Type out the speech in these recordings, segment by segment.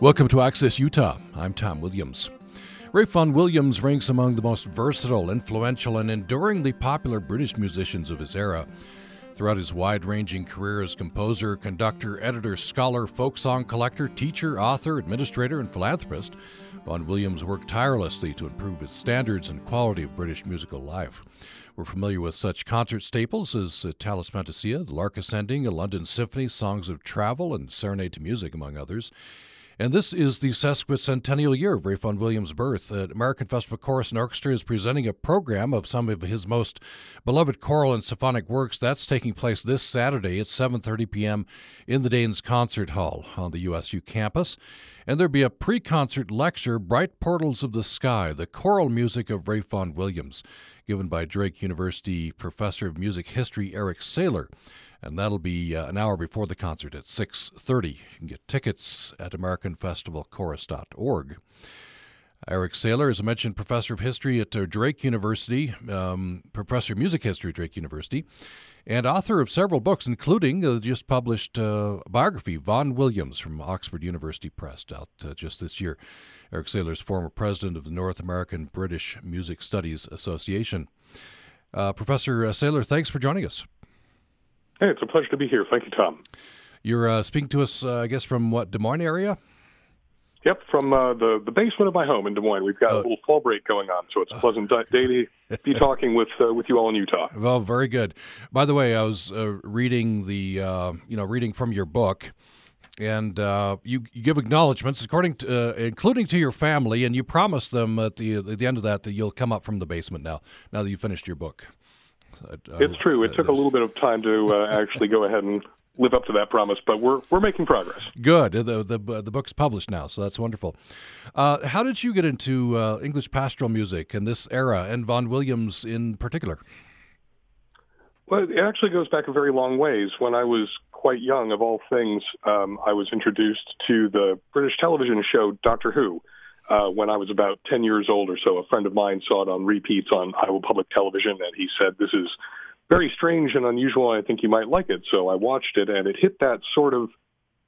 Welcome to Access Utah. I'm Tom Williams. Ralph Vaughan Williams ranks among the most versatile, influential, and enduringly popular British musicians of his era. Throughout his wide ranging career as composer, conductor, editor, scholar, folk song collector, teacher, author, administrator, and philanthropist, Vaughan Williams worked tirelessly to improve the standards and quality of British musical life. We're familiar with such concert staples as uh, Fantasia, the Lark Ascending, a London Symphony, Songs of Travel, and Serenade to Music, among others. And this is the sesquicentennial year of Vaughan Williams' birth. Uh, American Festival Chorus and Orchestra is presenting a program of some of his most beloved choral and symphonic works. That's taking place this Saturday at 7:30 p.m. in the Daines Concert Hall on the USU campus. And there'll be a pre-concert lecture, "Bright Portals of the Sky: The Choral Music of Vaughan Williams," given by Drake University professor of music history Eric Saylor and that'll be uh, an hour before the concert at 6.30 you can get tickets at americanfestivalchorus.org eric saylor is a mentioned professor of history at uh, drake university um, professor of music history at drake university and author of several books including the just published uh, biography vaughan williams from oxford university press out uh, just this year. Eric saylor is former president of the north american british music studies association. Uh, professor uh, saylor thanks for joining us Hey, it's a pleasure to be here. Thank you, Tom. You're uh, speaking to us, uh, I guess, from what Des Moines area? Yep, from uh, the the basement of my home in Des Moines. We've got a oh. little fall break going on, so it's a pleasant day to be talking with uh, with you all in Utah. Well, very good. By the way, I was uh, reading the uh, you know reading from your book, and uh, you, you give acknowledgments, according to, uh, including to your family, and you promise them at the at the end of that that you'll come up from the basement now. Now that you finished your book. It's true. It took a little bit of time to uh, actually go ahead and live up to that promise, but we're we're making progress. Good. The the, the book's published now, so that's wonderful. Uh, how did you get into uh, English pastoral music in this era, and Vaughan Williams in particular? Well, it actually goes back a very long ways. When I was quite young, of all things, um, I was introduced to the British television show Doctor Who uh, when I was about 10 years old or so. A friend of mine saw it on repeats on Iowa Public Television, and he said, This is very strange and unusual. I think you might like it. So I watched it, and it hit that sort of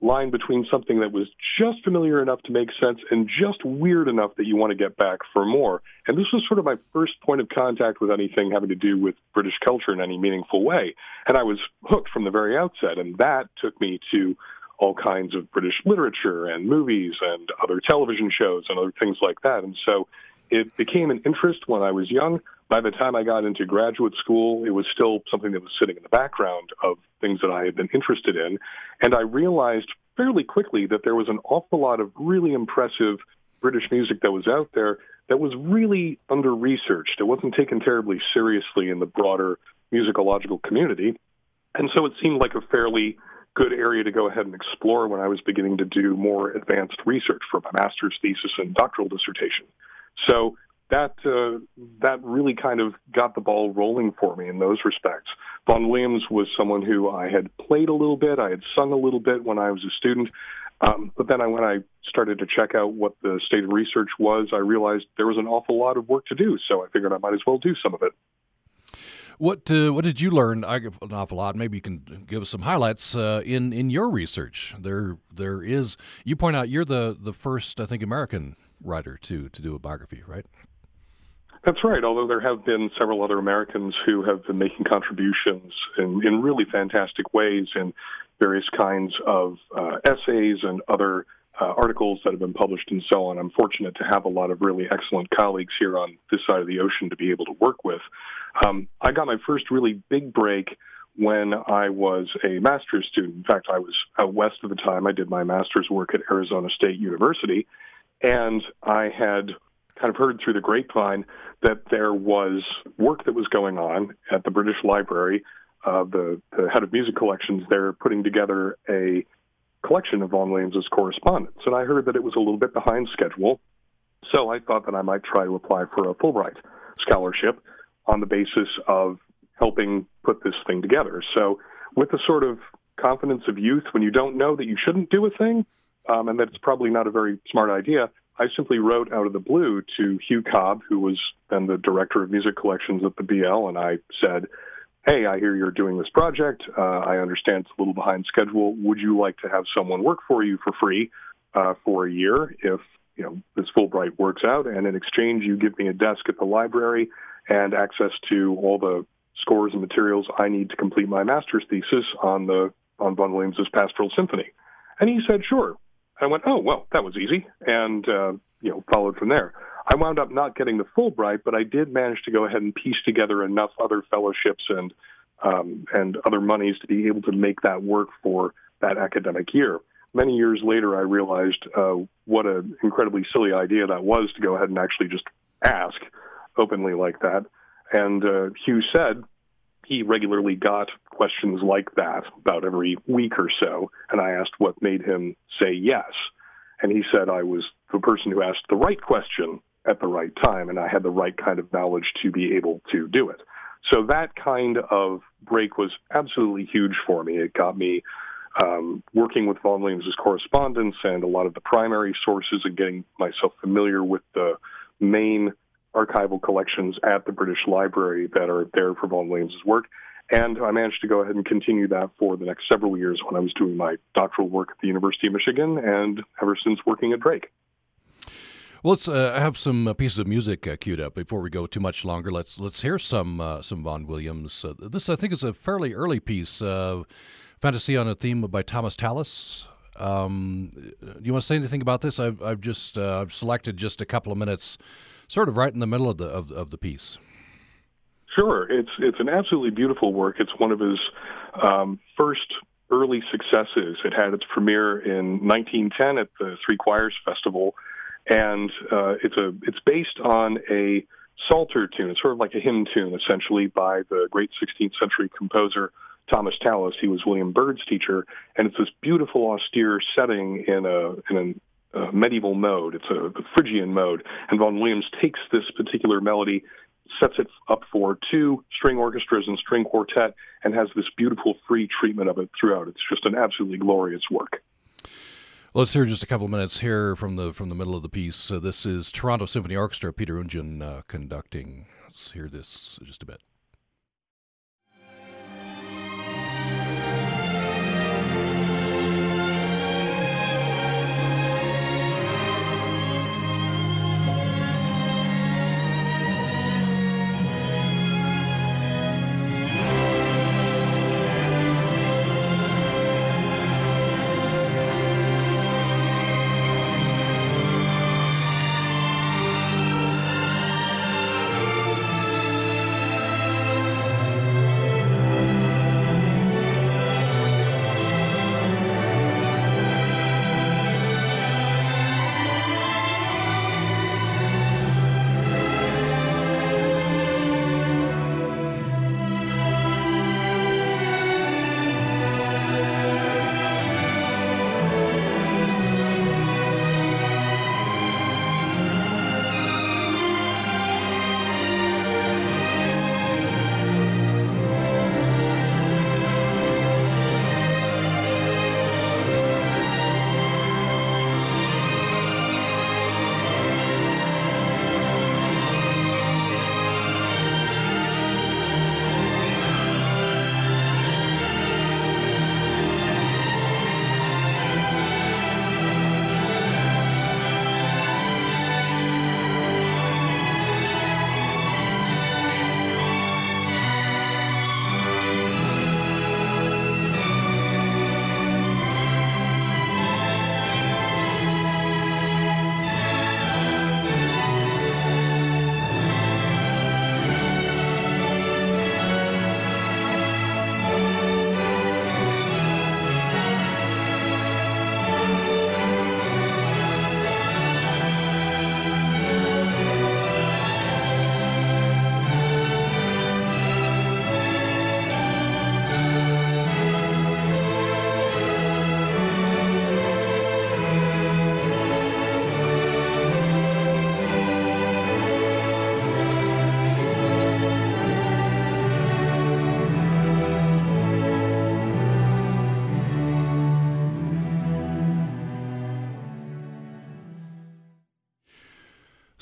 line between something that was just familiar enough to make sense and just weird enough that you want to get back for more. And this was sort of my first point of contact with anything having to do with British culture in any meaningful way. And I was hooked from the very outset. And that took me to all kinds of British literature and movies and other television shows and other things like that. And so it became an interest when I was young. By the time I got into graduate school, it was still something that was sitting in the background of things that I had been interested in. And I realized fairly quickly that there was an awful lot of really impressive British music that was out there that was really under researched. It wasn't taken terribly seriously in the broader musicological community. And so it seemed like a fairly good area to go ahead and explore when I was beginning to do more advanced research for my master's thesis and doctoral dissertation. So that uh, that really kind of got the ball rolling for me in those respects. Vaughan Williams was someone who I had played a little bit, I had sung a little bit when I was a student, um, but then I, when I started to check out what the state of research was, I realized there was an awful lot of work to do. So I figured I might as well do some of it. What uh, what did you learn? I an awful lot. Maybe you can give us some highlights uh, in in your research. There there is. You point out you're the the first I think American writer to to do a biography, right? That's right. Although there have been several other Americans who have been making contributions in, in really fantastic ways in various kinds of uh, essays and other uh, articles that have been published and so on. I'm fortunate to have a lot of really excellent colleagues here on this side of the ocean to be able to work with. Um, I got my first really big break when I was a master's student. In fact, I was out west at the time. I did my master's work at Arizona State University, and I had kind of heard through the grapevine that there was work that was going on at the British Library. Uh, the, the head of music collections there putting together a collection of Vaughan Williams's correspondence, and I heard that it was a little bit behind schedule. So I thought that I might try to apply for a Fulbright scholarship on the basis of helping put this thing together. So, with the sort of confidence of youth, when you don't know that you shouldn't do a thing um, and that it's probably not a very smart idea, I simply wrote out of the blue to Hugh Cobb, who was then the director of music collections at the BL, and I said, Hey, I hear you're doing this project. Uh, I understand it's a little behind schedule. Would you like to have someone work for you for free uh, for a year if you know this Fulbright works out, and in exchange, you give me a desk at the library and access to all the scores and materials I need to complete my master's thesis on the on Vaughan Williams's Pastoral Symphony. And he said, sure. I went, oh well, that was easy, and uh, you know followed from there. I wound up not getting the Fulbright, but I did manage to go ahead and piece together enough other fellowships and um, and other monies to be able to make that work for that academic year. Many years later, I realized uh, what an incredibly silly idea that was to go ahead and actually just ask openly like that. And uh, Hugh said he regularly got questions like that about every week or so, and I asked what made him say yes. And he said I was the person who asked the right question at the right time, and I had the right kind of knowledge to be able to do it. So that kind of break was absolutely huge for me. It got me um, working with Vaughan Williams' correspondence and a lot of the primary sources and getting myself familiar with the main archival collections at the British Library that are there for Vaughan Williams' work. And I managed to go ahead and continue that for the next several years when I was doing my doctoral work at the University of Michigan and ever since working at Drake. Well, let's uh, have some uh, pieces of music uh, queued up before we go too much longer. Let's let's hear some uh, some Vaughan Williams. Uh, this I think is a fairly early piece, uh, "Fantasy on a Theme" by Thomas Tallis. Um, do you want to say anything about this? I've I've just I've selected just a couple of minutes, sort of right in the middle of the of, of the piece. Sure, it's it's an absolutely beautiful work. It's one of his um, first early successes. It had its premiere in 1910 at the Three Choirs Festival and uh, it's a it's based on a psalter tune. It's sort of like a hymn tune, essentially, by the great 16th century composer Thomas Tallis. He was William Byrd's teacher, and it's this beautiful, austere setting in a in a uh, medieval mode. It's a, Phrygian mode, and Vaughan Williams takes this particular melody, sets it up for two string orchestras and string quartet, and has this beautiful free treatment of it throughout. It's just an absolutely glorious work. Let's hear just a couple minutes here from the from the middle of the piece. Uh, this is Toronto Symphony Orchestra, Peter Oundjian uh, conducting. Let's hear this just a bit.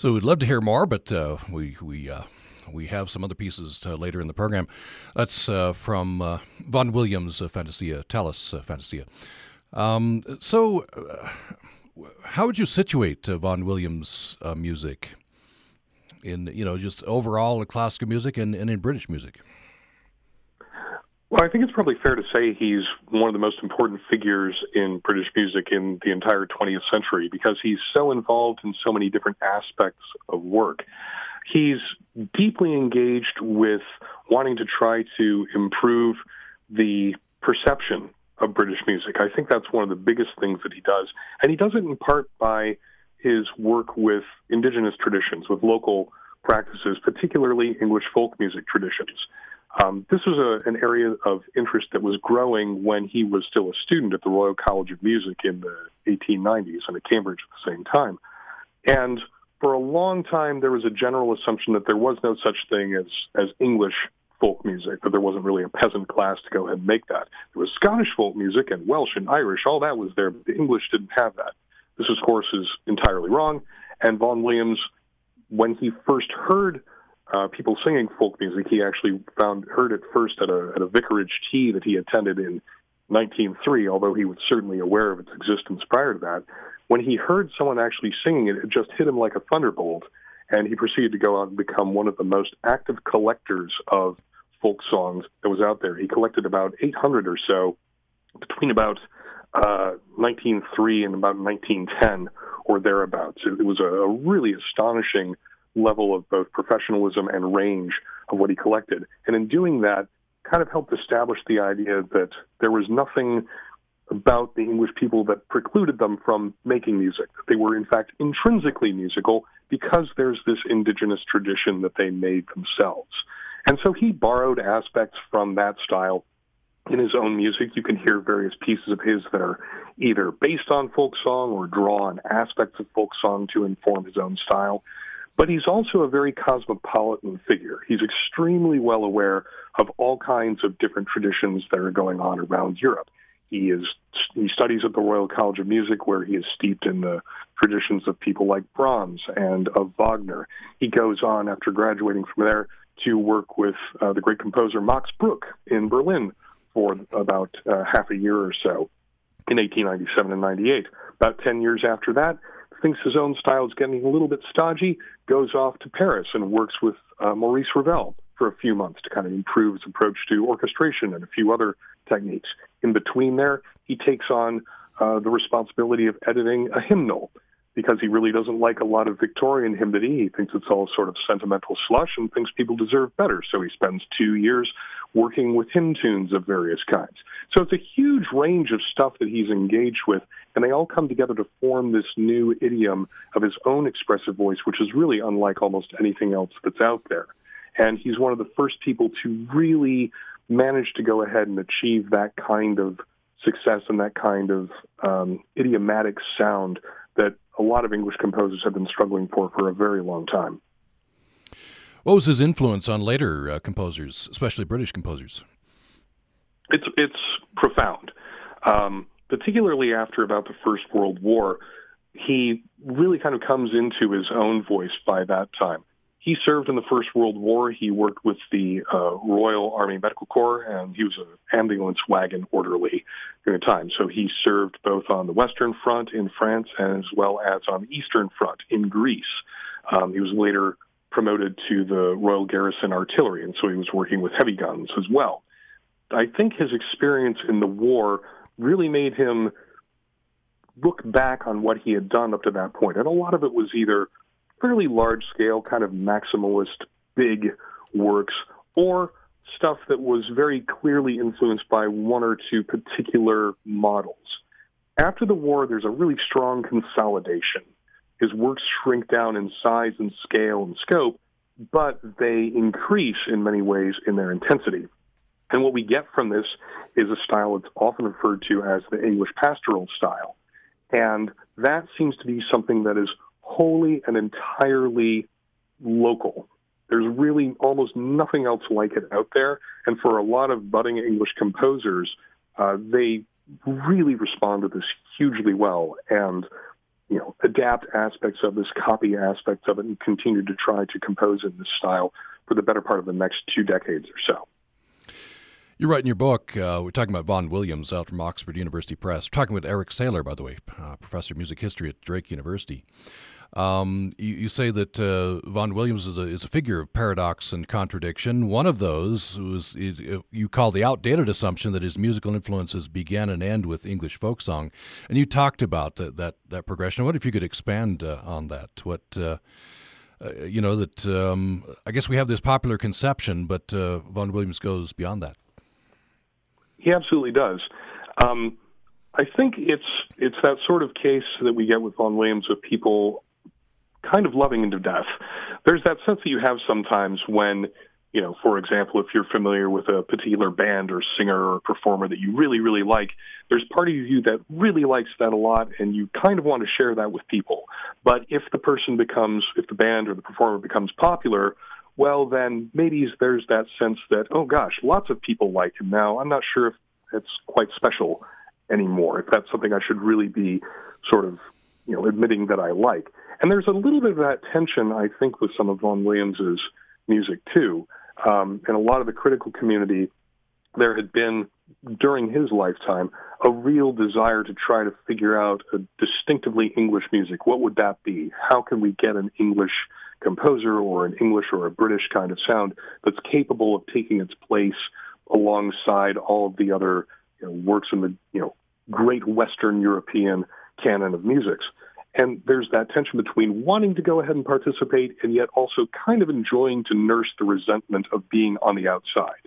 So we'd love to hear more, but uh, we we uh, we have some other pieces uh, later in the program. That's uh, from uh, Vaughan Williams' uh, Fantasia, Tallis Fantasia. Um, so how would you situate Vaughan Williams' music in you know just overall classical music and, and in British music? Well, I think it's probably fair to say he's one of the most important figures in British music in the entire 20th century because he's so involved in so many different aspects of work. He's deeply engaged with wanting to try to improve the perception of British music. I think that's one of the biggest things that he does. And he does it in part by his work with indigenous traditions, with local practices, particularly English folk music traditions. Um, this was a, an area of interest that was growing when he was still a student at the Royal College of Music in the 1890s and at Cambridge at the same time. And for a long time, there was a general assumption that there was no such thing as, as English folk music, that there wasn't really a peasant class to go ahead and make that. There was Scottish folk music and Welsh and Irish, all that was there, but the English didn't have that. This, of course, is entirely wrong. And Vaughan Williams, when he first heard uh, people singing folk music. He actually found heard it first at a at a vicarage tea that he attended in 1903. Although he was certainly aware of its existence prior to that, when he heard someone actually singing it, it just hit him like a thunderbolt, and he proceeded to go out and become one of the most active collectors of folk songs that was out there. He collected about 800 or so between about uh, 1903 and about 1910 or thereabouts. It, was a really astonishing level of both professionalism and range of what he collected. And in doing that, kind of helped establish the idea that there was nothing about the English people that precluded them from making music. They were, in fact, intrinsically musical because there's this indigenous tradition that they made themselves. And so he borrowed aspects from that style in his own music. You can hear various pieces of his that are either based on folk song or draw on aspects of folk song to inform his own style. But he's also a very cosmopolitan figure. He's extremely well aware of all kinds of different traditions that are going on around Europe. He is he studies at the Royal College of Music, where he is steeped in the traditions of people like Brahms and of Wagner. He goes on after graduating from there to work with uh, the great composer Max Bruch in Berlin for about uh, half a year or so in 1897 and 98. About 10 years after that, thinks his own style is getting a little bit stodgy, goes off to Paris and works with uh, Maurice Ravel for a few months to kind of improve his approach to orchestration and a few other techniques. In between there, he takes on uh, the responsibility of editing a hymnal because he really doesn't like a lot of Victorian hymnody. He thinks it's all sort of sentimental slush and thinks people deserve better. So he spends two years working with hymn tunes of various kinds. So it's a huge range of stuff that he's engaged with, and they all come together to form this new idiom of his own expressive voice, which is really unlike almost anything else that's out there. And he's one of the first people to really manage to go ahead and achieve that kind of success and that kind of um, idiomatic sound that a lot of English composers have been struggling for for a very long time. What was his influence on later uh, composers, especially British composers? It's it's profound, um, particularly after about the First World War. He really kind of comes into his own voice by that time. He served in the First World War. He worked with the uh, Royal Army Medical Corps, and he was an ambulance wagon orderly during the time. So he served both on the Western Front in France as well as on the Eastern Front in Greece. Um, he was later promoted to the Royal Garrison Artillery, and so he was working with heavy guns as well. I think his experience in the war really made him look back on what he had done up to that point. And a lot of it was either fairly large scale, kind of maximalist, big works, or stuff that was very clearly influenced by one or two particular models. After the war, there's a really strong consolidation. His works shrink down in size and scale and scope, but they increase in many ways in their intensity. And what we get from this is a style that's often referred to as the English pastoral style. And that seems to be something that is wholly and entirely local. There's really almost nothing else like it out there. And for a lot of budding English composers, uh, they really respond to this hugely well and you know adapt aspects of this, copy aspects of it, and continue to try to compose in this style for the better part of the next two decades or so. You write in your book, uh, we're talking about Vaughan Williams out from Oxford University Press. We're talking with Eric Saylor, by the way, uh, professor of music history at Drake University. Um, you, you, say that uh, Vaughan Williams is a, is a figure of paradox and contradiction. One of those was you call the outdated assumption that his musical influences began and end with English folk song, and you talked about that that, that progression. What if you could expand uh, on that? What uh, uh, you know that um, I guess we have this popular conception, but uh, Vaughan Williams goes beyond that. He absolutely does. Um, I think it's it's that sort of case that we get with Vaughan Williams of people kind of loving him to death. There's that sense that you have sometimes when, you know, for example, if you're familiar with a particular band or singer or performer that you really, really like, there's part of you that really likes that a lot and you kind of want to share that with people. But if the person becomes, if the band or the performer becomes popular, well, then maybe there's that sense that, oh gosh, lots of people like him now. I'm not sure if it's quite special anymore, if that's something I should really be sort of, you know, admitting that I like. And there's a little bit of that tension, I think, with some of Vaughan Williams's music too. Um, and a lot of the critical community, there had been during his lifetime a real desire to try to figure out a distinctively English music. What would that be? How can we get an English composer or an English or a British kind of sound that's capable of taking its place alongside all of the other you know, works in the you know great Western European canon of musics? And there's that tension between wanting to go ahead and participate and yet also kind of enjoying to nurse the resentment of being on the outside.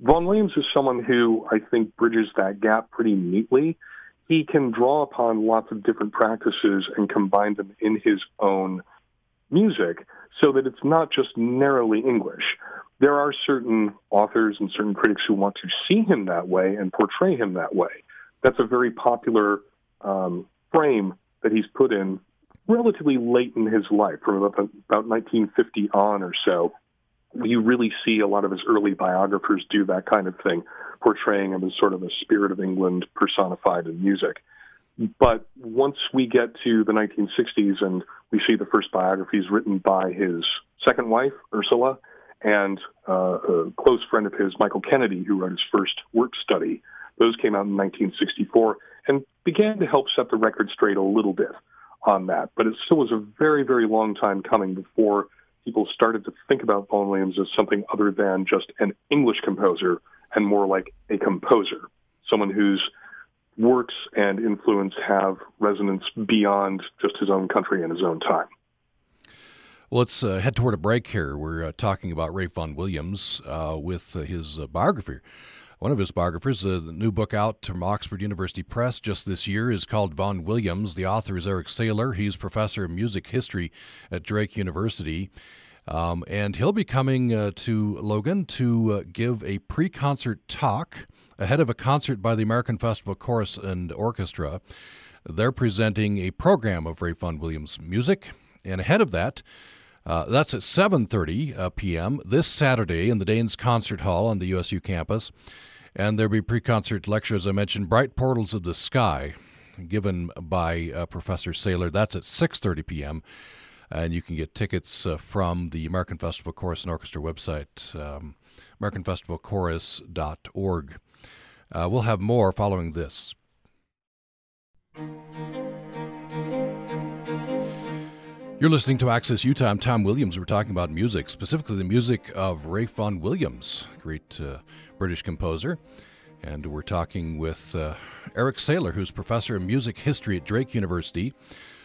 Vaughan Williams is someone who I think bridges that gap pretty neatly. He can draw upon lots of different practices and combine them in his own music so that it's not just narrowly English. There are certain authors and certain critics who want to see him that way and portray him that way. That's a very popular um, frame that he's put in relatively late in his life, from about, about 1950 on or so. You really see a lot of his early biographers do that kind of thing, portraying him as sort of a spirit of England personified in music. But once we get to the 1960s and we see the first biographies written by his second wife, Ursula, and uh, a close friend of his, Michael Kennedy, who wrote his first work study, those came out in 1964 and began to help set the record straight a little bit on that. But it still was a very, very long time coming before people started to think about Vaughan Williams as something other than just an English composer and more like a composer, someone whose works and influence have resonance beyond just his own country and his own time. Let's uh, head toward a break here. We're uh, talking about Ralph Vaughan Williams uh, with uh, his uh, biography one of his biographers, uh, the new book out from Oxford University Press just this year, is called Vaughan Williams. The author is Eric Saylor. He's professor of music history at Drake University. Um, and he'll be coming uh, to Logan to uh, give a pre concert talk ahead of a concert by the American Festival Chorus and Orchestra. They're presenting a program of Ralph Vaughan Williams music. And ahead of that, uh, that's at 7:30 uh, p.m. this Saturday in the Daines Concert Hall on the USU campus. And there'll be pre concert lectures. I mentioned, Bright Portals of the Sky, given by uh, Professor Saylor. That's at 6.30 p.m. And you can get tickets uh, from the American Festival Chorus and Orchestra website, um, AmericanFestivalChorus.org. Uh, we'll have more following this. You're listening to Access Utah. I'm Tom Williams. We're talking about music, specifically the music of Ralph Vaughan Williams, great uh, British composer. And we're talking with uh, Eric Saylor, who's professor of music history at Drake University.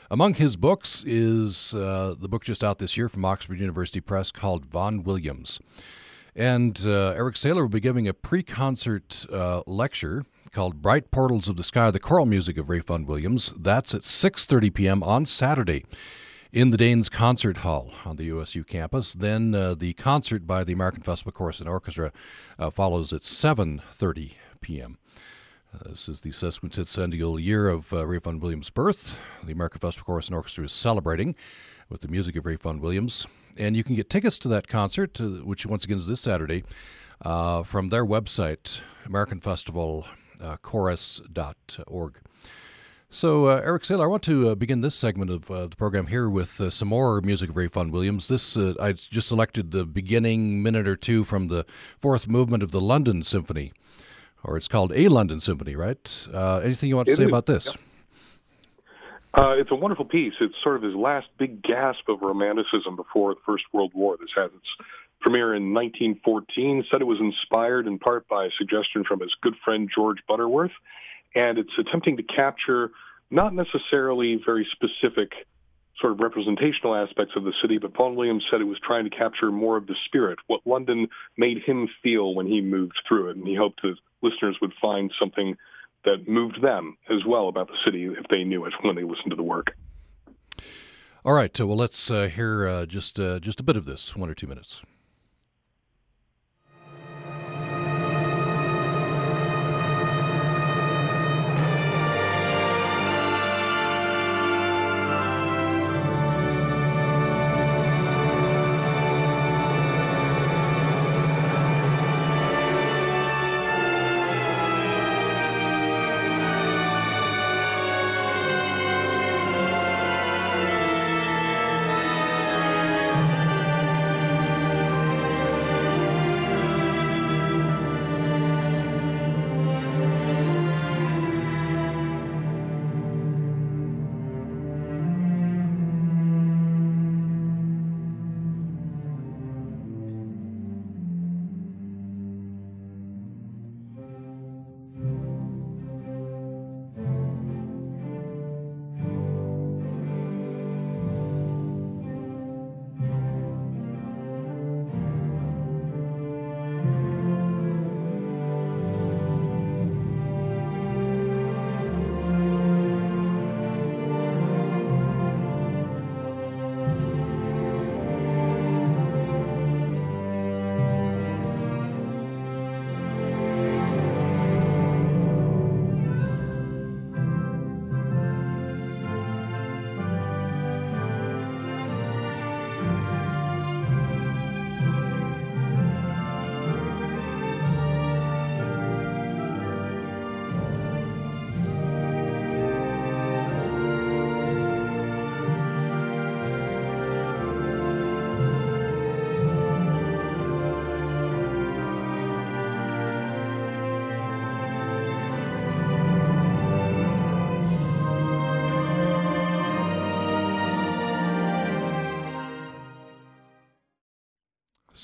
Among his books is uh, the book just out this year from Oxford University Press called Vaughan Williams. And uh, Eric Saylor will be giving a pre concert uh, lecture called Bright Portals of the Sky, the choral music of Ralph Vaughan Williams. That's at 6.30 p.m. on Saturday in the Daines Concert Hall on the USU campus. Then uh, the concert by the American Festival Chorus and Orchestra uh, follows at 7:30 p.m. Uh, this is the sesquicentennial year of uh, Ralph Vaughan Williams' birth. The American Festival Chorus and Orchestra is celebrating with the music of Ralph Vaughan Williams, and you can get tickets to that concert, uh, which once again is this Saturday, uh, from their website, AmericanFestivalChorus.org. So, uh, Eric Saylor, I want to uh, begin this segment of uh, the program here with uh, some more music of Ralph Vaughan Williams. This uh, I just selected the beginning minute or two from the fourth movement of the London Symphony, or it's called a London Symphony, right? Uh, anything you want to It say is, about this? Uh, it's a wonderful piece. It's sort of his last big gasp of romanticism before the First World War. This has its premiere in 1914. Said it was inspired in part by a suggestion from his good friend George Butterworth, and it's attempting to capture not necessarily very specific sort of representational aspects of the city, but Vaughan Williams said it was trying to capture more of the spirit, what London made him feel when he moved through it, and he hoped that listeners would find something that moved them as well about the city if they knew it when they listened to the work. All right. Uh, well, let's uh, hear uh, just uh, just a bit of this, one or two minutes.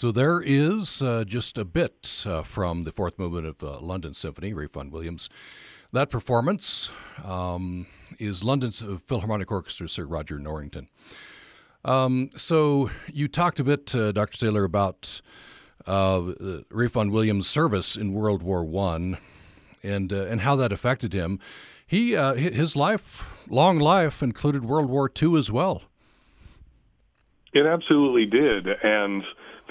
So there is uh, just a bit uh, from the fourth movement of uh, London Symphony, Vaughan Williams. That performance um, is London's Philharmonic Orchestra, Sir Roger Norrington. Um, so you talked a bit, uh, Dr. Saylor, about uh, Vaughan Williams' service in World War One, and uh, and how that affected him. He his life, long life, included World War II as well. It absolutely did, and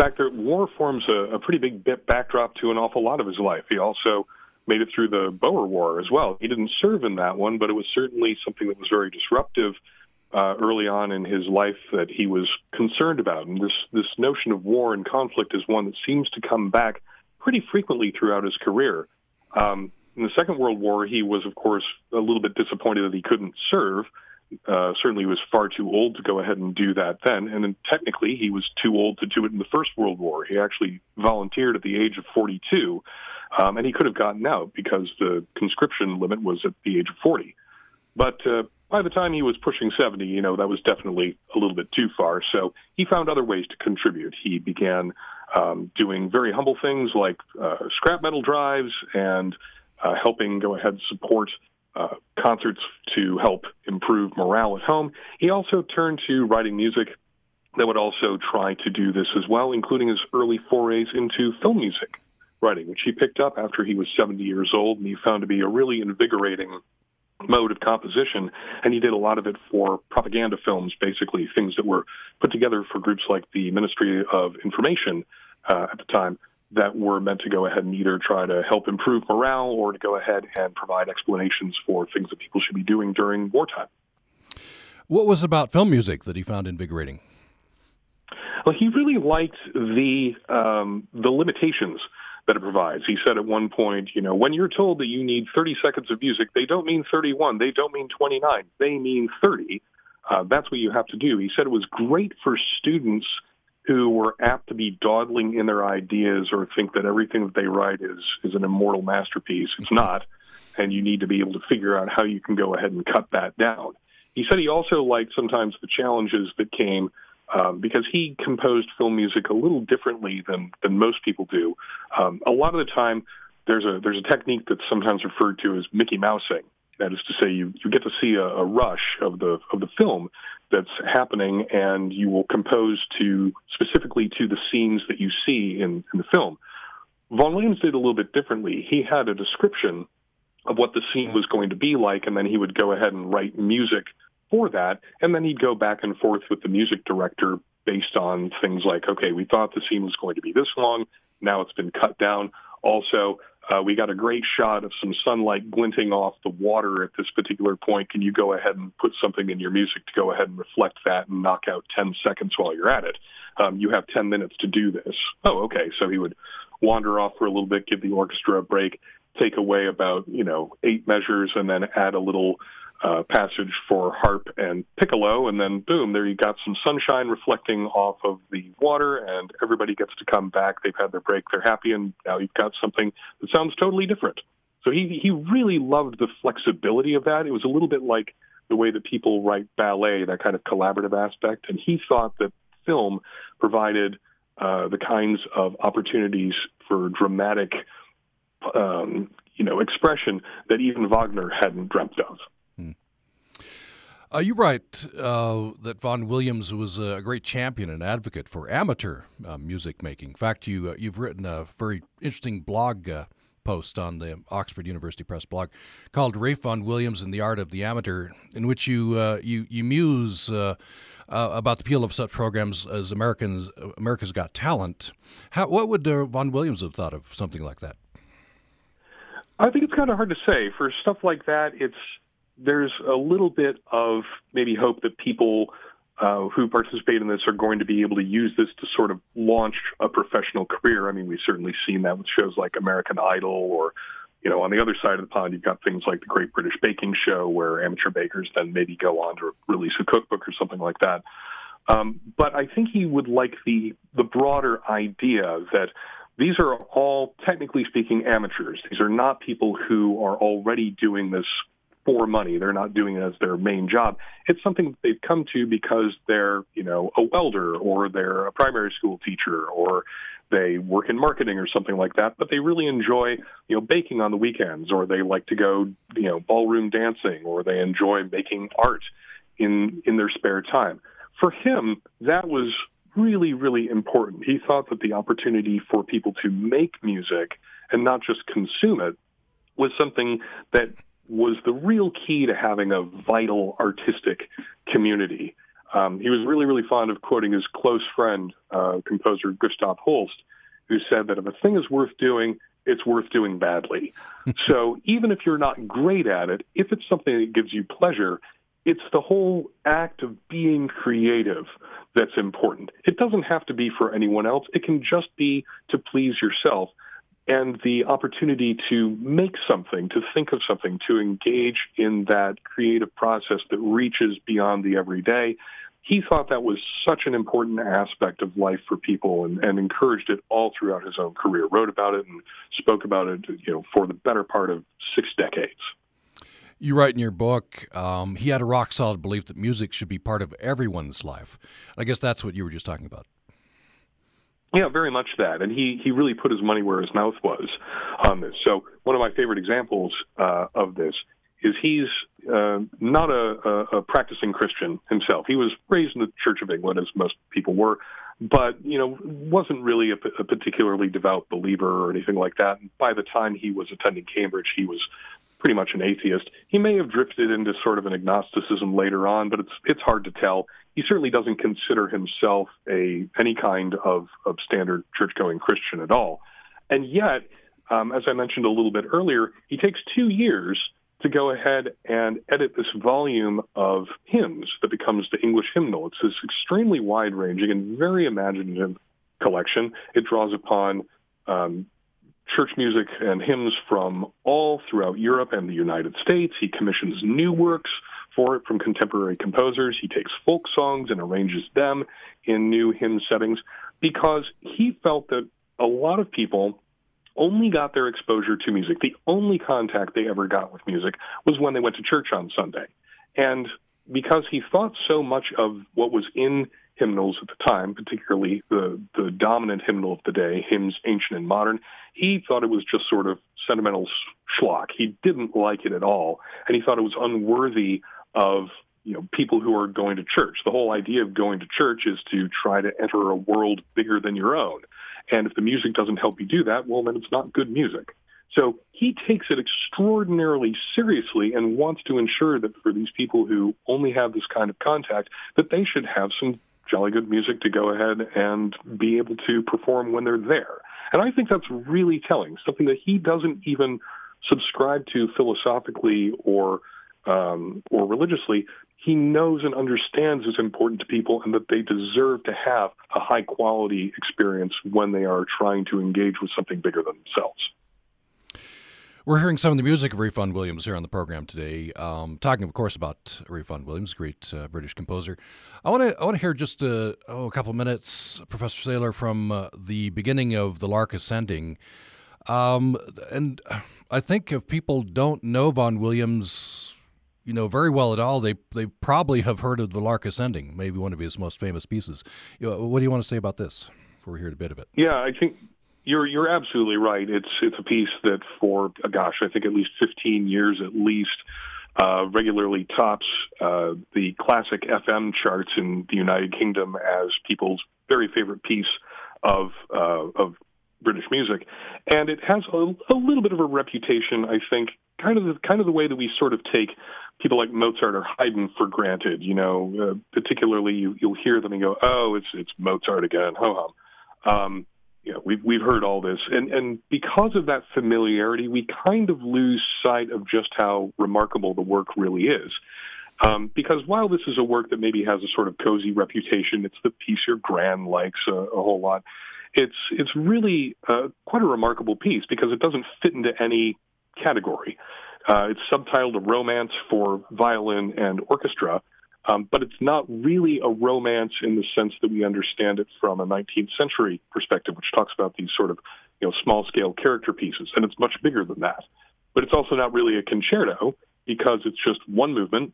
fact, war forms a, a pretty big backdrop to an awful lot of his life. He also made it through the Boer War as well. He didn't serve in that one, but it was certainly something that was very disruptive uh, early on in his life that he was concerned about. And this this notion of war and conflict is one that seems to come back pretty frequently throughout his career. Um, in the Second World War, he was, of course, a little bit disappointed that he couldn't serve. Uh, certainly was far too old to go ahead and do that then. And then technically, he was too old to do it in the First World War. He actually volunteered at the age of 42, um, and he could have gotten out because the conscription limit was at the age of 40. But uh, by the time he was pushing 70, you know, that was definitely a little bit too far. So he found other ways to contribute. He began um, doing very humble things like uh, scrap metal drives and uh, helping go ahead support uh, concerts to help improve morale at home. He also turned to writing music that would also try to do this as well, including his early forays into film music writing, which he picked up after he was 70 years old, and he found to be a really invigorating mode of composition. And he did a lot of it for propaganda films, basically things that were put together for groups like the Ministry of Information uh, at the time that were meant to go ahead and either try to help improve morale or to go ahead and provide explanations for things that people should be doing during wartime. What was about film music that he found invigorating? Well, he really liked the um, the limitations that it provides. He said at one point, you know, when you're told that you need 30 seconds of music, they don't mean 31, they don't mean 29, they mean 30. Uh, that's what you have to do. He said it was great for students who were apt to be dawdling in their ideas or think that everything that they write is is an immortal masterpiece. It's not, and you need to be able to figure out how you can go ahead and cut that down. He said he also liked sometimes the challenges that came um, because he composed film music a little differently than than most people do. Um, a lot of the time, there's a there's a technique that's sometimes referred to as Mickey Mousing. That is to say, you, you get to see a, a rush of the of the film that's happening, and you will compose to specifically to the scenes that you see in, in the film. Vaughan Williams did a little bit differently. He had a description of what the scene was going to be like, and then he would go ahead and write music for that, and then he'd go back and forth with the music director based on things like, okay, we thought the scene was going to be this long, now it's been cut down. Also, uh, we got a great shot of some sunlight glinting off the water at this particular point. Can you go ahead and put something in your music to go ahead and reflect that and knock out 10 seconds while you're at it? Um, you have 10 minutes to do this. Oh, okay. So he would wander off for a little bit, give the orchestra a break, take away about, you know, eight measures, and then add a little uh, passage for harp and piccolo, and then boom, there you got some sunshine reflecting off of the water, and everybody gets to come back. They've had their break, they're happy, and now you've got something that sounds totally different. So he he really loved the flexibility of that. It was a little bit like the way that people write ballet, that kind of collaborative aspect, and he thought that film provided uh, the kinds of opportunities for dramatic, um, you know, expression that even Wagner hadn't dreamt of. Uh, you write uh, that Vaughan Williams was a great champion and advocate for amateur uh, music making. In fact, you uh, you've written a very interesting blog uh, post on the Oxford University Press blog called "Ralph Vaughan Williams and the Art of the Amateur," in which you uh, you you muse about the appeal of such programs as Americans America's Got Talent. How, what would Vaughan Williams have thought of something like that? I think it's kind of hard to say. For stuff like that, it's there's a little bit of maybe hope that people uh, who participate in this are going to be able to use this to sort of launch a professional career. I mean, we've certainly seen that with shows like American Idol, or you know, on the other side of the pond, you've got things like the Great British Baking Show, where amateur bakers then maybe go on to release a cookbook or something like that. Um, but I think he would like the the broader idea that these are all, technically speaking, amateurs. These are not people who are already doing this for money. They're not doing it as their main job. It's something they've come to because they're, you know, a welder or they're a primary school teacher or they work in marketing or something like that, but they really enjoy, you know, baking on the weekends or they like to go, you know, ballroom dancing or they enjoy making art in in their spare time. For him, that was really really important. He thought that the opportunity for people to make music and not just consume it was something that was the real key to having a vital artistic community. Um, he was really, really fond of quoting his close friend, uh, composer Gustav Holst, who said that if a thing is worth doing, it's worth doing badly. so even if you're not great at it, if it's something that gives you pleasure, it's the whole act of being creative that's important. It doesn't have to be for anyone else. It can just be to please yourself and the opportunity to make something, to think of something, to engage in that creative process that reaches beyond the everyday. He thought that was such an important aspect of life for people and, and encouraged it all throughout his own career, wrote about it and spoke about it, you know, for the better part of six decades. You write in your book, um, he had a rock solid belief that music should be part of everyone's life. I guess that's what you were just talking about. Yeah, very much that. And he, he really put his money where his mouth was on this. So, one of my favorite examples uh, of this is he's uh, not a, a, a practicing Christian himself. He was raised in the Church of England, as most people were, but you know wasn't really a, a particularly devout believer or anything like that. And by the time he was attending Cambridge, he was pretty much an atheist. He may have drifted into sort of an agnosticism later on, but it's it's hard to tell he certainly doesn't consider himself a any kind of, of standard church going Christian at all. And yet, um, as I mentioned a little bit earlier, he takes two years to go ahead and edit this volume of hymns that becomes the English hymnal. It's this extremely wide ranging and very imaginative collection. It draws upon um, church music and hymns from all throughout Europe and the United States. He commissions new works for it from contemporary composers. He takes folk songs and arranges them in new hymn settings because he felt that a lot of people only got their exposure to music. The only contact they ever got with music was when they went to church on Sunday. And because he thought so much of what was in hymnals at the time, particularly the, the dominant hymnal of the day, hymns ancient and modern, he thought it was just sort of sentimental schlock. He didn't like it at all, and he thought it was unworthy of you know people who are going to church. The whole idea of going to church is to try to enter a world bigger than your own. And if the music doesn't help you do that, well, then it's not good music. So he takes it extraordinarily seriously and wants to ensure that for these people who only have this kind of contact, that they should have some jolly good music to go ahead and be able to perform when they're there. And I think that's really telling, something that he doesn't even subscribe to philosophically or um, or religiously, he knows and understands is important to people and that they deserve to have a high quality experience when they are trying to engage with something bigger than themselves. We're hearing some of the music of Vaughan Williams here on the program today. Um, talking, of course, about Vaughan Williams, great uh, British composer. I want to I want to hear just uh, oh, a couple of minutes, Professor Saylor, from uh, the beginning of the Lark Ascending. Um, and I think if people don't know Vaughan Williams, you know very well at all, they they probably have heard of the Lark Ascending, maybe one of his most famous pieces. You know, what do you want to say about this? Before we hear a bit of it. Yeah, I think you're you're absolutely right. It's it's a piece that for gosh, I think at least 15 years at least uh, regularly tops uh, the classic FM charts in the United Kingdom as people's very favorite piece of uh, of British music, and it has a, a little bit of a reputation, I think, kind of the kind of the way that we sort of take people like Mozart or Haydn for granted. You know, uh, particularly you, you'll hear them and go, "Oh, it's it's Mozart again." Ho hum. Um, know, we've we've heard all this, and and because of that familiarity, we kind of lose sight of just how remarkable the work really is. Um, because while this is a work that maybe has a sort of cozy reputation, it's the piece your grand likes a, a whole lot. It's it's really uh, quite a remarkable piece because it doesn't fit into any category. Uh, it's subtitled "A Romance for Violin and Orchestra," Um, but it's not really a romance in the sense that we understand it from a 19th century perspective, which talks about these sort of you know small scale character pieces, and it's much bigger than that. But it's also not really a concerto because it's just one movement,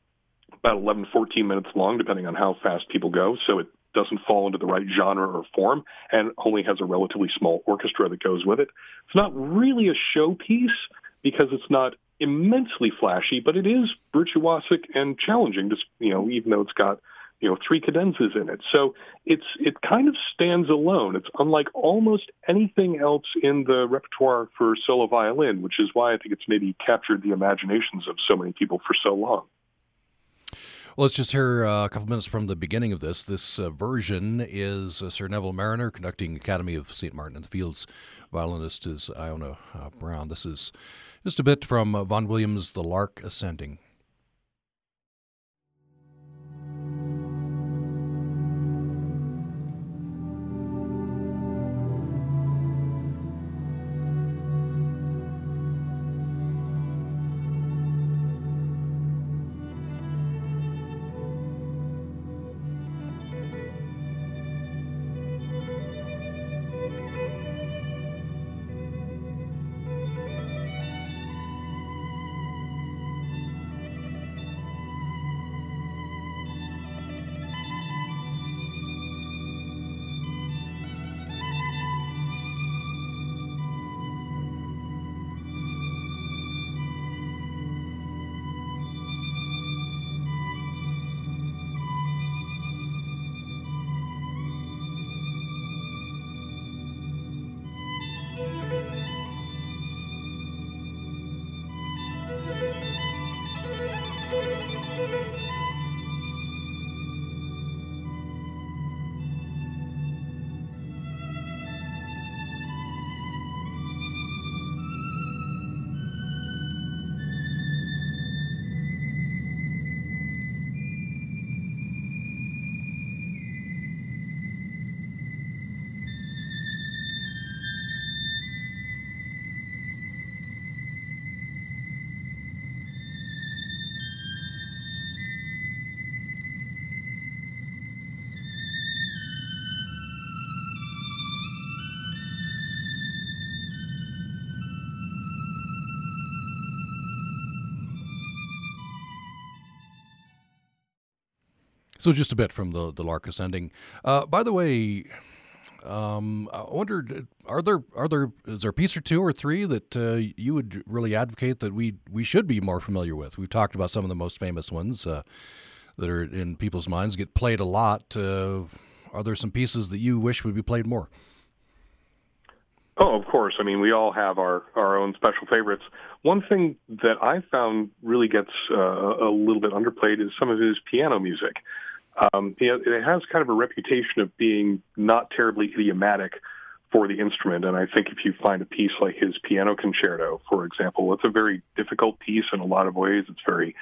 about 11, 14 minutes long, depending on how fast people go. So it doesn't fall into the right genre or form, and only has a relatively small orchestra that goes with it. It's not really a showpiece because it's not immensely flashy, but it is virtuosic and challenging. Just you know, even though it's got you know three cadenzas in it, so it's it kind of stands alone. It's unlike almost anything else in the repertoire for solo violin, which is why I think it's maybe captured the imaginations of so many people for so long. Let's just hear uh, a couple minutes from the beginning of this. This uh, version is uh, Sir Neville Marriner conducting Academy of St. Martin in the Fields. Violinist is Iona Brown. This is just a bit from Vaughan Williams' The Lark Ascending. So just a bit from the the Lark Ascending. Uh, by the way, um, I wondered, are there are there is there a piece or two or three that uh, you would really advocate that we we should be more familiar with? We've talked about some of the most famous ones uh, that are in people's minds, get played a lot. Uh, are there some pieces that you wish would be played more? Oh, of course. I mean, we all have our, our own special favorites. One thing that I found really gets uh, a little bit underplayed is some of his piano music. Um, it has kind of a reputation of being not terribly idiomatic for the instrument, and I think if you find a piece like his piano concerto, for example, it's a very difficult piece in a lot of ways. It's very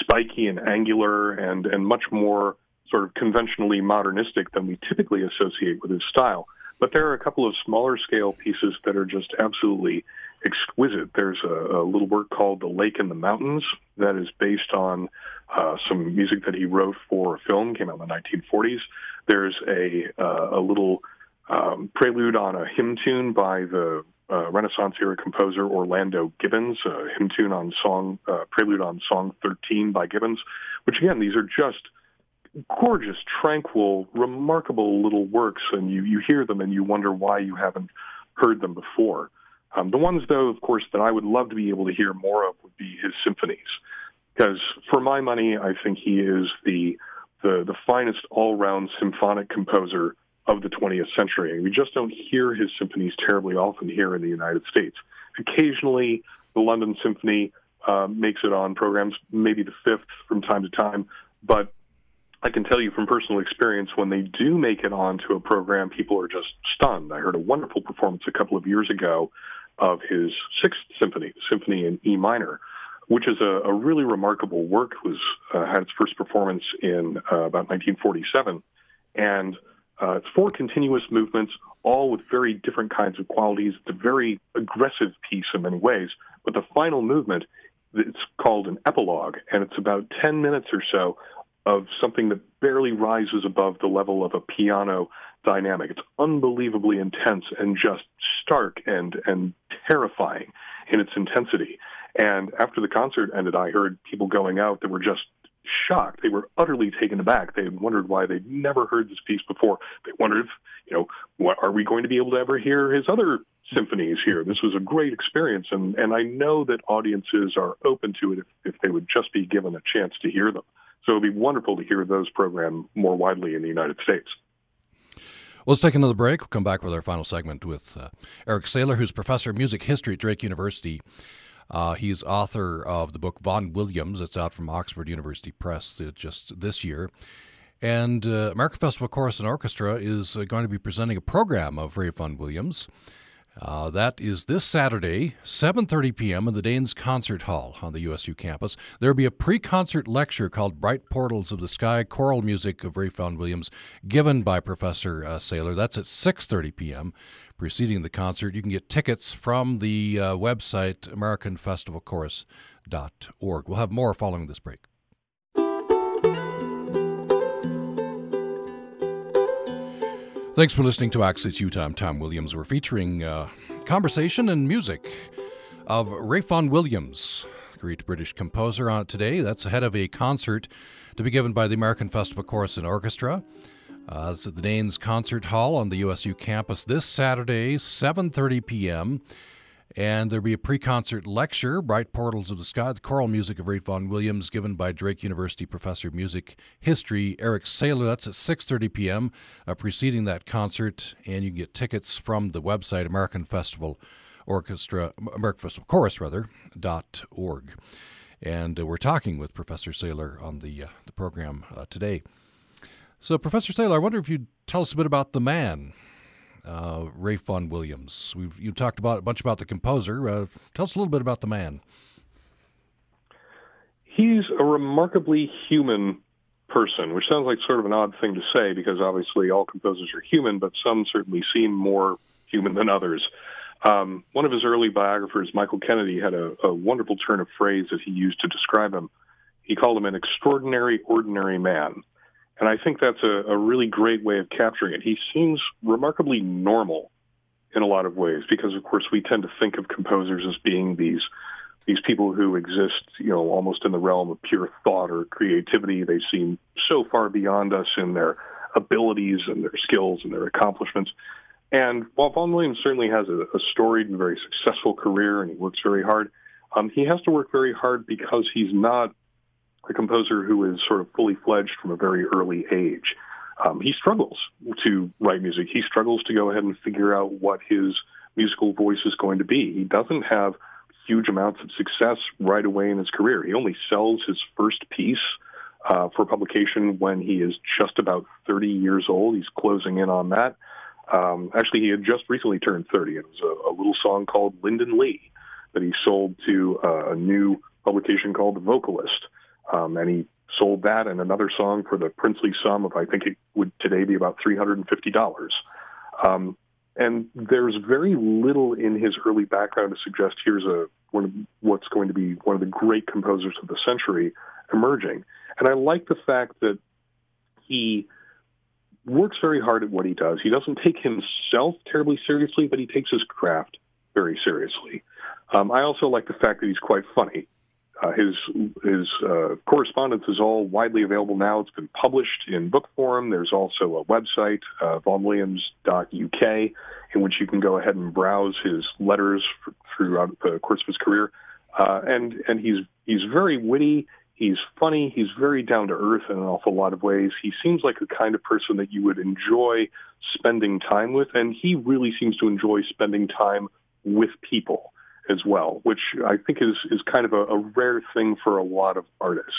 spiky and angular, and and much more sort of conventionally modernistic than we typically associate with his style. But there are a couple of smaller scale pieces that are just absolutely exquisite. There's a, a little work called The Lake in the Mountains that is based on uh, some music that he wrote for a film, came out in the 1940s. There's a, uh, a little um, prelude on a hymn tune by the uh, Renaissance era composer Orlando Gibbons, a hymn tune on song, uh, prelude on Song 13 by Gibbons, which again, these are just gorgeous, tranquil, remarkable little works, and you, you hear them and you wonder why you haven't heard them before. Um, the ones, though, of course, that I would love to be able to hear more of would be his symphonies, because for my money, I think he is the the, the finest all-round symphonic composer of the 20th century. and We just don't hear his symphonies terribly often here in the United States. Occasionally, the London Symphony uh, makes it on programs, maybe the Fifth from time to time, but I can tell you from personal experience when they do make it onto a program, people are just stunned. I heard a wonderful performance a couple of years ago of his Sixth Symphony, Symphony in E minor, which is a, a really remarkable work. It was uh, had its first performance in uh, about 1947, and uh, it's four continuous movements, all with very different kinds of qualities. It's a very aggressive piece in many ways, but the final movement, it's called an epilogue, and it's about 10 minutes or so of something that barely rises above the level of a piano dynamic. It's unbelievably intense and just stark and and terrifying in its intensity. And after the concert ended, I heard people going out that were just shocked. They were utterly taken aback. They wondered why they'd never heard this piece before. They wondered, if, you know, what are we going to be able to ever hear his other symphonies here? This was a great experience, and and I know that audiences are open to it if, if they would just be given a chance to hear them. So it'd be wonderful to hear those programmed more widely in the United States. Well, let's take another break. We'll come back with our final segment with uh, Eric Saylor, who's professor of music history at Drake University. Uh, he's author of the book Vaughan Williams. It's out from Oxford University Press uh, just this year. And uh, American Festival Chorus and Orchestra is uh, going to be presenting a program of Ralph Vaughan Williams. Uh, that is this Saturday, 7:30 p.m. in the Daines Concert Hall on the USU campus. There will be a pre-concert lecture called "Bright Portals of the Sky: Choral Music of Ralph Vaughan Williams," given by Professor uh, Saylor. That's at 6:30 p.m. Preceding the concert, you can get tickets from the uh, website AmericanFestivalChorus.org. We'll have more following this break. Thanks for listening to Access Utah. I'm Tom Williams. We're featuring uh, conversation and music of Vaughan Williams, great British composer, on today. That's ahead of a concert to be given by the American Festival Chorus and Orchestra. Uh, it's at the Daines Concert Hall on the USU campus this Saturday, 7:30 p.m. And there'll be a pre concert lecture, Bright Portals of the Sky, the choral music of Ralph Vaughan Williams, given by Drake University professor of music history Eric Saylor. That's at 6.30 p.m., uh, preceding that concert. And you can get tickets from the website American Festival Orchestra, American Festival Chorus, rather, dot org. And uh, we're talking with Professor Saylor on the, uh, the program uh, today. So, Professor Saylor, I wonder if you'd tell us a bit about the man uh, Ralph Vaughan Williams. We've you talked about a bunch about the composer. Uh, tell us a little bit about the man. He's a remarkably human person, which sounds like sort of an odd thing to say because obviously all composers are human, but some certainly seem more human than others. Um, one of his early biographers, Michael Kennedy, had a, a wonderful turn of phrase that he used to describe him. He called him an extraordinary, ordinary man. And I think that's a, a really great way of capturing it. He seems remarkably normal in a lot of ways because, of course, we tend to think of composers as being these these people who exist, you know, almost in the realm of pure thought or creativity. They seem so far beyond us in their abilities and their skills and their accomplishments. And while Vaughan Williams certainly has a, a storied and very successful career and he works very hard, um, he has to work very hard because he's not a composer who is sort of fully fledged from a very early age. Um, he struggles to write music. He struggles to go ahead and figure out what his musical voice is going to be. He doesn't have huge amounts of success right away in his career. He only sells his first piece uh, for publication when he is just about 30 years old. He's closing in on that. Um, actually, he had just recently turned 30. It was a, a little song called Linden Lea that he sold to uh, a new publication called The Vocalist. Um, and he sold that and another song for the princely sum of, I think it would today be about $350. Um, and there's very little in his early background to suggest here's a one of what's going to be one of the great composers of the century emerging. And I like the fact that he works very hard at what he does. He doesn't take himself terribly seriously, but he takes his craft very seriously. Um, I also like the fact that he's quite funny. Uh, his his uh, correspondence is all widely available now. It's been published in book form. There's also a website, uh, vaughanwilliams.uk, in which you can go ahead and browse his letters for, throughout the course of his career. Uh, and and he's he's very witty. He's funny. He's very down to earth in an awful lot of ways. He seems like the kind of person that you would enjoy spending time with, and he really seems to enjoy spending time with people as well, which I think is is kind of a, a rare thing for a lot of artists.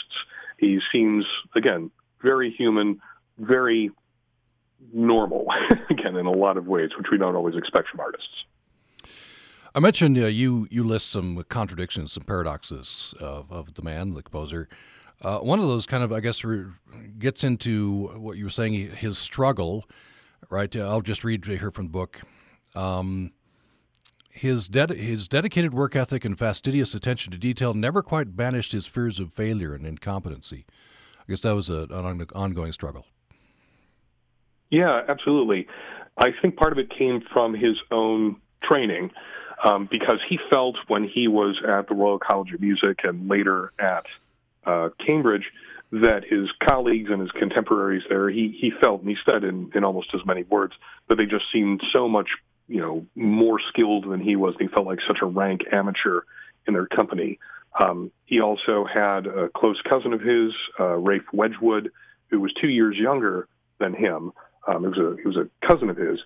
He seems again very human, very normal, again in a lot of ways, which we don't always expect from artists. I mentioned uh, you you list some contradictions, some paradoxes of, of the man, the composer. Uh, one of those kind of, I guess, re- gets into what you were saying, his struggle, right? I'll just read here from the book. Um, his, ded- his dedicated work ethic and fastidious attention to detail never quite banished his fears of failure and incompetency. I guess that was a, an ongoing struggle. Yeah, absolutely. I think part of it came from his own training um, because he felt when he was at the Royal College of Music and later at uh, Cambridge that his colleagues and his contemporaries there, he, he felt, and he said in, in almost as many words, that they just seemed so much you know more skilled than he was. He felt like such a rank amateur in their company. Um, he also had a close cousin of his, uh, Ralph Wedgwood, who was two years younger than him. Um, he was a he was a cousin of his,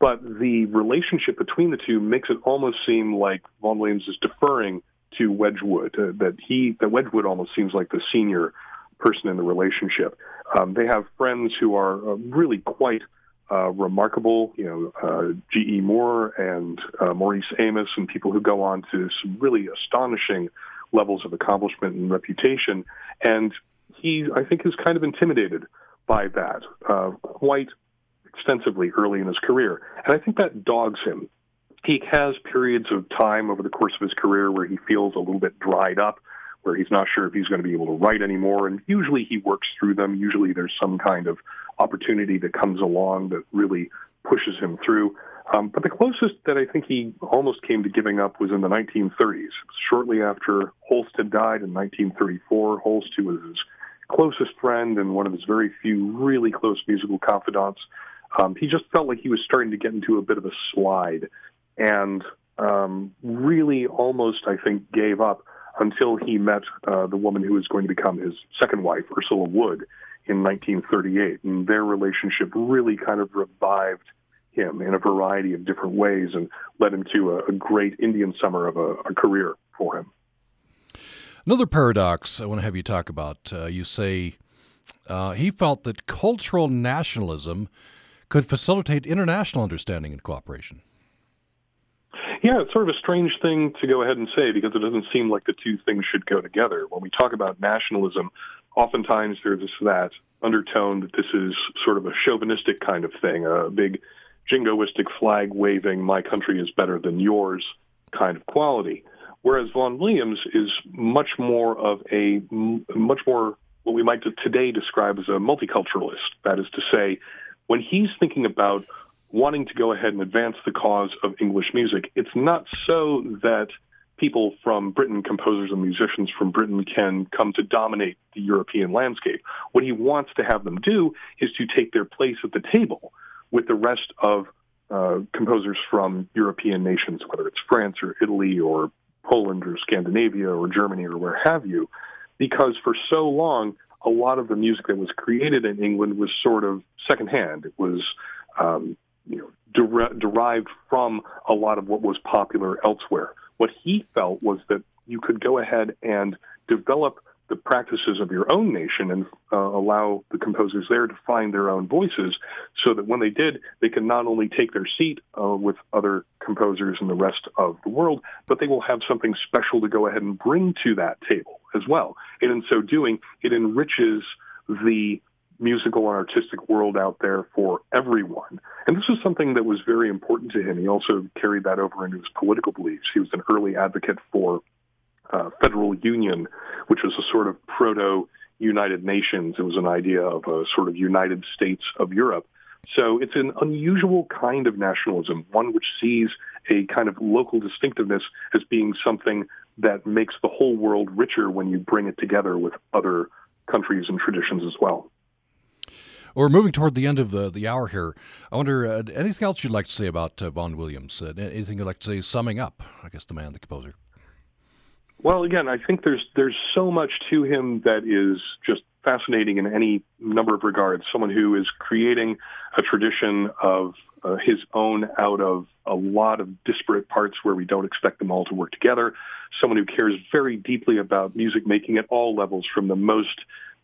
but the relationship between the two makes it almost seem like Vaughan Williams is deferring to Wedgwood. Uh, that he that Wedgwood almost seems like the senior person in the relationship. Um, they have friends who are uh, really quite uh, remarkable, you know, uh, G.E. Moore and uh, Maurice Amos, and people who go on to some really astonishing levels of accomplishment and reputation. And he, I think, is kind of intimidated by that uh, quite extensively early in his career. And I think that dogs him. He has periods of time over the course of his career where he feels a little bit dried up, where he's not sure if he's going to be able to write anymore. And usually he works through them. Usually there's some kind of opportunity that comes along that really pushes him through. Um, but the closest that I think he almost came to giving up was in the 1930s. Shortly after Holst had died in 1934, Holst, who was his closest friend and one of his very few really close musical confidants, um, he just felt like he was starting to get into a bit of a slide and um, really almost, I think, gave up until he met uh, the woman who was going to become his second wife, Ursula Wood, in 1938. And their relationship really kind of revived him in a variety of different ways and led him to a, a great Indian summer of a, a, career for him. Another paradox I want to have you talk about. Uh, you say uh, he felt that cultural nationalism could facilitate international understanding and cooperation. Yeah, it's sort of a strange thing to go ahead and say because it doesn't seem like the two things should go together. When we talk about nationalism, oftentimes there's that undertone that this is sort of a chauvinistic kind of thing, a big jingoistic flag waving, my country is better than yours kind of quality. Whereas Vaughan Williams is much more of a much more what we might today describe as a multiculturalist. That is to say, when he's thinking about wanting to go ahead and advance the cause of English music, it's not so that people from Britain, composers and musicians from Britain, can come to dominate the European landscape. What he wants to have them do is to take their place at the table with the rest of uh, composers from European nations, whether it's France or Italy or Poland or Scandinavia or Germany or where have you, because for so long, a lot of the music that was created in England was sort of secondhand. It was, um, you know, der- derived from a lot of what was popular elsewhere. What he felt was that you could go ahead and develop the practices of your own nation and uh, allow the composers there to find their own voices so that when they did, they can not only take their seat uh, with other composers in the rest of the world, but they will have something special to go ahead and bring to that table as well. And in so doing, it enriches the musical and artistic world out there for everyone. And this was something that was very important to him. He also carried that over into his political beliefs. He was an early advocate for uh, federal union, which was a sort of proto United Nations. It was an idea of a sort of United States of Europe. So it's an unusual kind of nationalism, one which sees a kind of local distinctiveness as being something that makes the whole world richer when you bring it together with other countries and traditions as well. We're moving toward the end of the, the hour here. I wonder, uh, anything else you'd like to say about uh, Vaughan Williams? Uh, anything you'd like to say summing up, I guess, the man, the composer? Well, again, I think there's there's so much to him that is just fascinating in any number of regards. Someone who is creating a tradition of uh, his own out of a lot of disparate parts where we don't expect them all to work together. Someone who cares very deeply about music making at all levels, from the most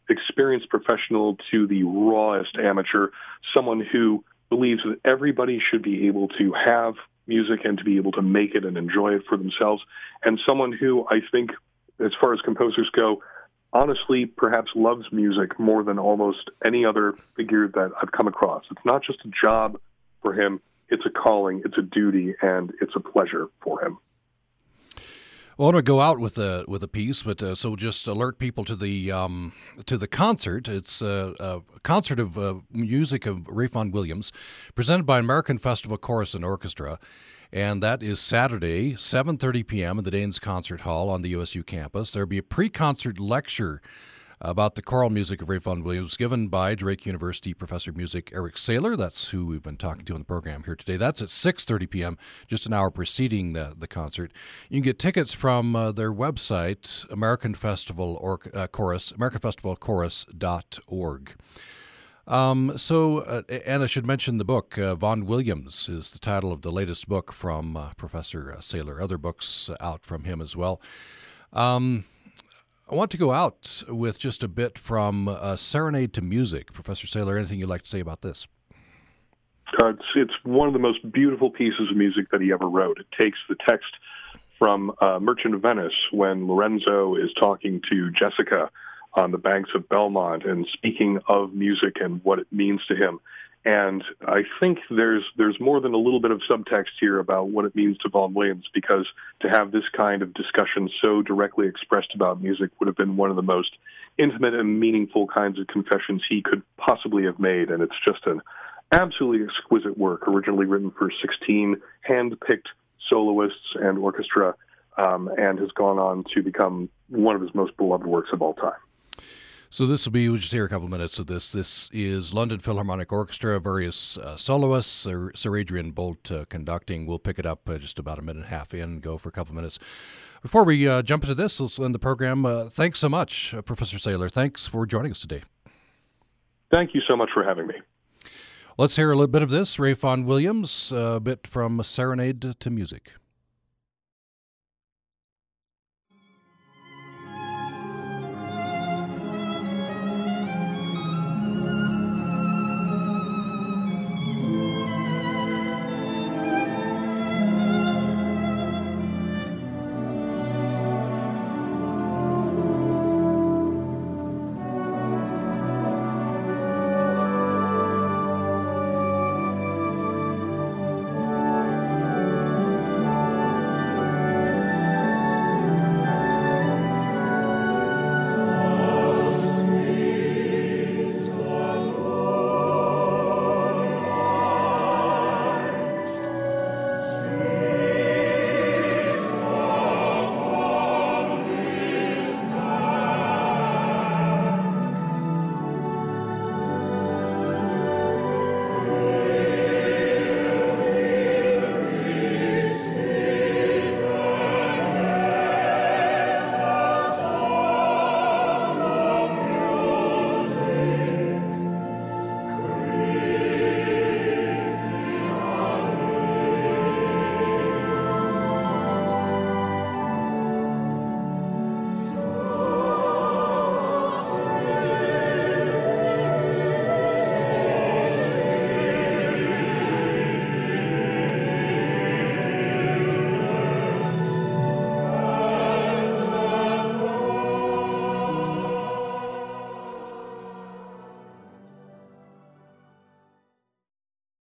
experienced professional to the rawest amateur. Someone who believes that everybody should be able to have music and to be able to make it and enjoy it for themselves. And someone who I think, as far as composers go, honestly perhaps loves music more than almost any other figure that I've come across. It's not just a job for him, it's a calling, it's a duty, and it's a pleasure for him. Well, I want to go out with a with a piece, but uh, so just alert people to the um, to the concert. It's a, a concert of uh, music of Vaughan Williams, presented by American Festival Chorus and Orchestra, and that is Saturday, 7:30 p.m. in the Daines Concert Hall on the USU campus. There'll be a pre-concert lecture about the choral music of Ralph Vaughan Williams, given by Drake University professor of music Eric Saylor. That's who we've been talking to on the program here today. That's at 6:30 p.m., just an hour preceding the, the concert. You can get tickets from uh, their website, American Festival or uh, Chorus, AmericanFestivalChorus.org. Um, so, uh, and I should mention the book, uh, Vaughan Williams is the title of the latest book from uh, Professor uh, Saylor. Other books out from him as well. Um, I want to go out with just a bit from uh, Serenade to Music. Professor Saylor, anything you'd like to say about this? Uh, it's, it's, one of the most beautiful pieces of music that he ever wrote. It takes the text from uh, Merchant of Venice when Lorenzo is talking to Jessica on the banks of Belmont and speaking of music and what it means to him. And I think there's there's more than a little bit of subtext here about what it means to Vaughan Williams because to have this kind of discussion so directly expressed about music would have been one of the most intimate and meaningful kinds of confessions he could possibly have made. And it's just an absolutely exquisite work, originally written for 16 hand-picked soloists and orchestra, um, and has gone on to become one of his most beloved works of all time. So this will be we'll just hear a couple minutes of this. This is London Philharmonic Orchestra, various uh, soloists, Sir, Sir, Adrian Boult uh, conducting. We'll pick it up uh, just about a minute and a half in, go for a couple minutes. Before we uh, jump into this, let's end the program. Uh, thanks so much, uh, Professor Saylor. Thanks for joining us today. Thank you so much for having me. Let's hear a little bit of this. Ralph Vaughan Williams, a bit from Serenade to Music.